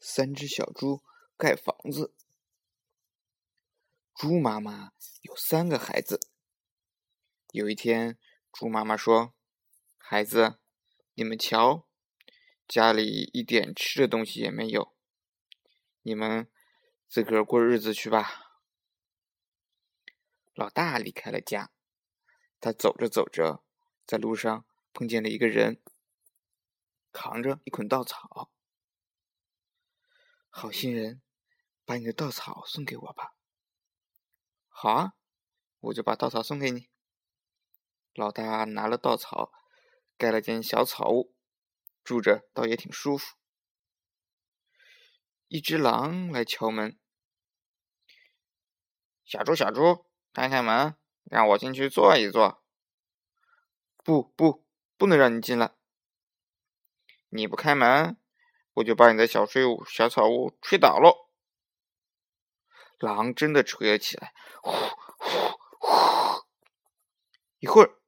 三只小猪盖房子。猪妈妈有三个孩子。有一天，猪妈妈说：“孩子，你们瞧，家里一点吃的东西也没有，你们自个儿过日子去吧。”老大离开了家，他走着走着，在路上碰见了一个人，扛着一捆稻草。好心人，把你的稻草送给我吧。好啊，我就把稻草送给你。老大拿了稻草，盖了间小草屋，住着倒也挺舒服。一只狼来敲门：“小猪，小猪，开开门，让我进去坐一坐。”“不不，不能让你进来。你不开门。”我就把你的小睡屋、小草屋吹倒喽！狼真的吹了起来，呼呼呼，一会儿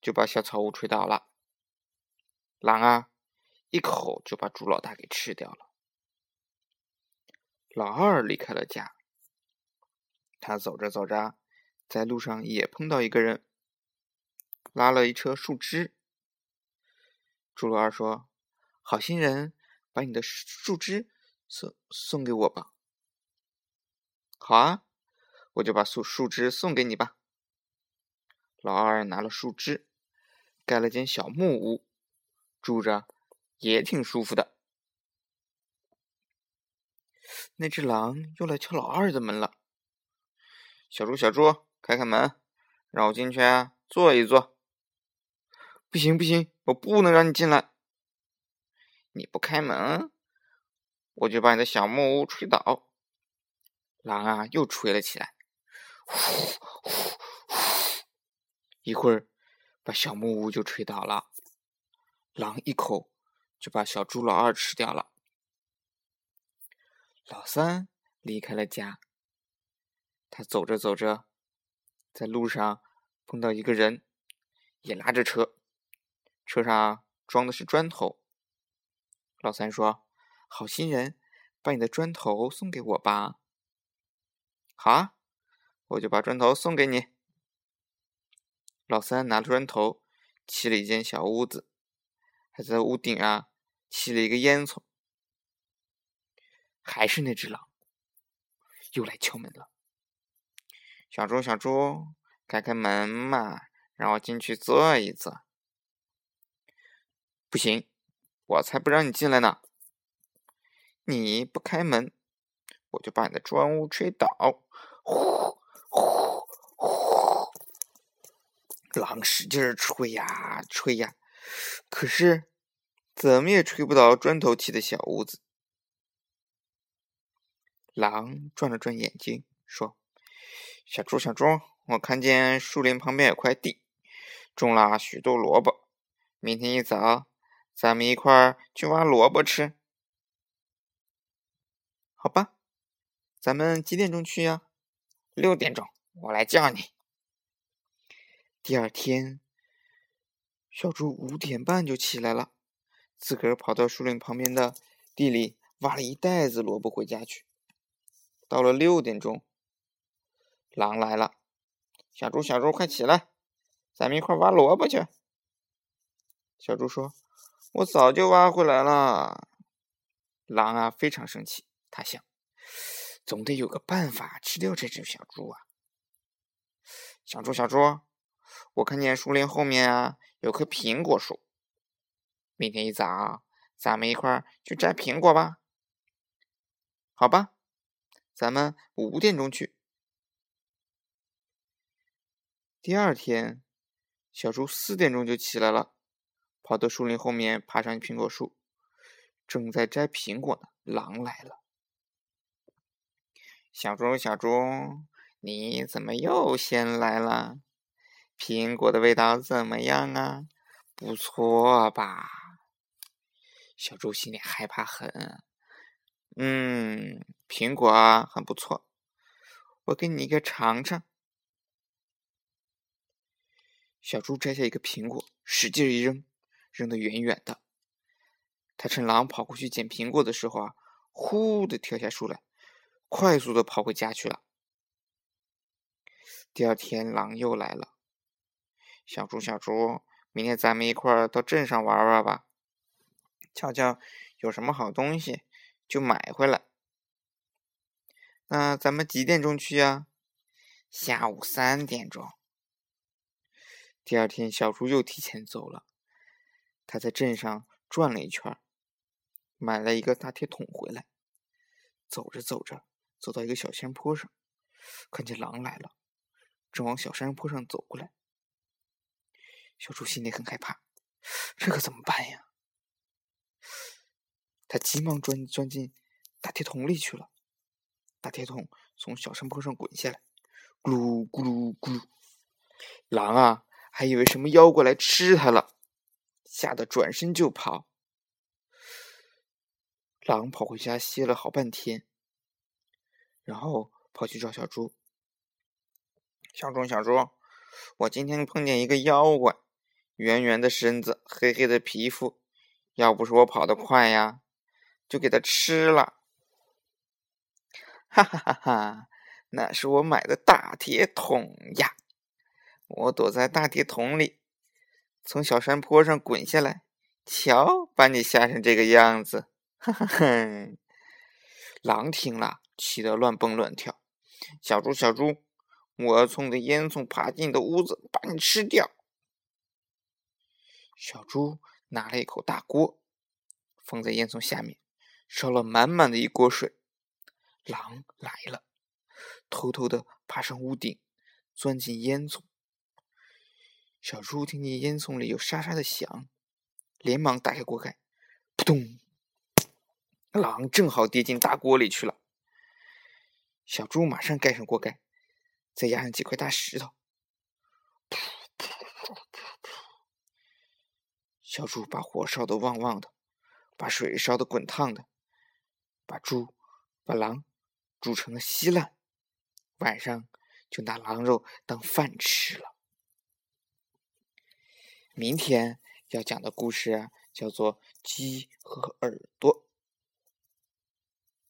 就把小草屋吹倒了。狼啊，一口就把猪老大给吃掉了。老二离开了家，他走着走着，在路上也碰到一个人，拉了一车树枝。猪老二说：“好心人。”把你的树枝送送给我吧。好啊，我就把树树枝送给你吧。老二拿了树枝，盖了间小木屋，住着也挺舒服的。那只狼又来敲老二的门了。小猪，小猪，开开门，让我进去坐一坐。不行，不行，我不能让你进来。你不开门，我就把你的小木屋吹倒。狼啊，又吹了起来，呼呼呼，一会儿把小木屋就吹倒了。狼一口就把小猪老二吃掉了。老三离开了家，他走着走着，在路上碰到一个人，也拉着车，车上装的是砖头。老三说：“好心人，把你的砖头送给我吧。”好啊，我就把砖头送给你。老三拿了砖头砌了一间小屋子，还在屋顶啊砌了一个烟囱。还是那只狼，又来敲门了。小猪，小猪，开开门嘛，让我进去坐一坐。不行。我才不让你进来呢！你不开门，我就把你的砖屋吹倒！呼呼呼！狼使劲儿吹呀吹呀，可是怎么也吹不倒砖头砌的小屋子。狼转了转眼睛，说：“小猪，小猪，我看见树林旁边有块地，种了许多萝卜。明天一早。”咱们一块儿去挖萝卜吃，好吧？咱们几点钟去呀？六点钟，我来叫你。第二天，小猪五点半就起来了，自个儿跑到树林旁边的地里挖了一袋子萝卜回家去。到了六点钟，狼来了，小猪，小猪，快起来，咱们一块儿挖萝卜去。小猪说。我早就挖回来了。狼啊，非常生气。他想，总得有个办法吃掉这只小猪啊。小猪，小猪，我看见树林后面啊有棵苹果树。明天一早，咱们一块儿去摘苹果吧。好吧，咱们五点钟去。第二天，小猪四点钟就起来了。跑到树林后面，爬上苹果树，正在摘苹果呢。狼来了，小猪，小猪，你怎么又先来了？苹果的味道怎么样啊？不错吧？小猪心里害怕很。嗯，苹果啊，很不错，我给你一个尝尝。小猪摘下一个苹果，使劲一扔。扔得远远的。他趁狼跑过去捡苹果的时候啊，呼的跳下树来，快速的跑回家去了。第二天，狼又来了。小猪，小猪，明天咱们一块儿到镇上玩玩吧，瞧瞧有什么好东西，就买回来。那咱们几点钟去呀？下午三点钟。第二天，小猪又提前走了。他在镇上转了一圈，买了一个大铁桶回来。走着走着，走到一个小山坡上，看见狼来了。正往小山坡上走过来，小猪心里很害怕，这可怎么办呀？他急忙钻钻进大铁桶里去了。大铁桶从小山坡上滚下来，咕噜咕噜咕噜，狼啊，还以为什么妖怪来吃它了，吓得转身就跑。狼跑回家歇了好半天，然后跑去找小猪。小猪，小猪，我今天碰见一个妖怪，圆圆的身子，黑黑的皮肤，要不是我跑得快呀，就给它吃了。哈哈哈哈！那是我买的大铁桶呀，我躲在大铁桶里，从小山坡上滚下来，瞧，把你吓成这个样子！哈哈哈！狼听了，气得乱蹦乱跳。小猪，小猪。我要从你的烟囱爬进你的屋子，把你吃掉。小猪拿了一口大锅，放在烟囱下面，烧了满满的一锅水。狼来了，偷偷的爬上屋顶，钻进烟囱。小猪听见烟囱里有沙沙的响，连忙打开锅盖，扑通，狼正好跌进大锅里去了。小猪马上盖上锅盖。再压上几块大石头，噗噗噗噗噗！小猪把火烧得旺旺的，把水烧得滚烫的，把猪、把狼煮成了稀烂。晚上就拿狼肉当饭吃了。明天要讲的故事叫做《鸡和耳朵》。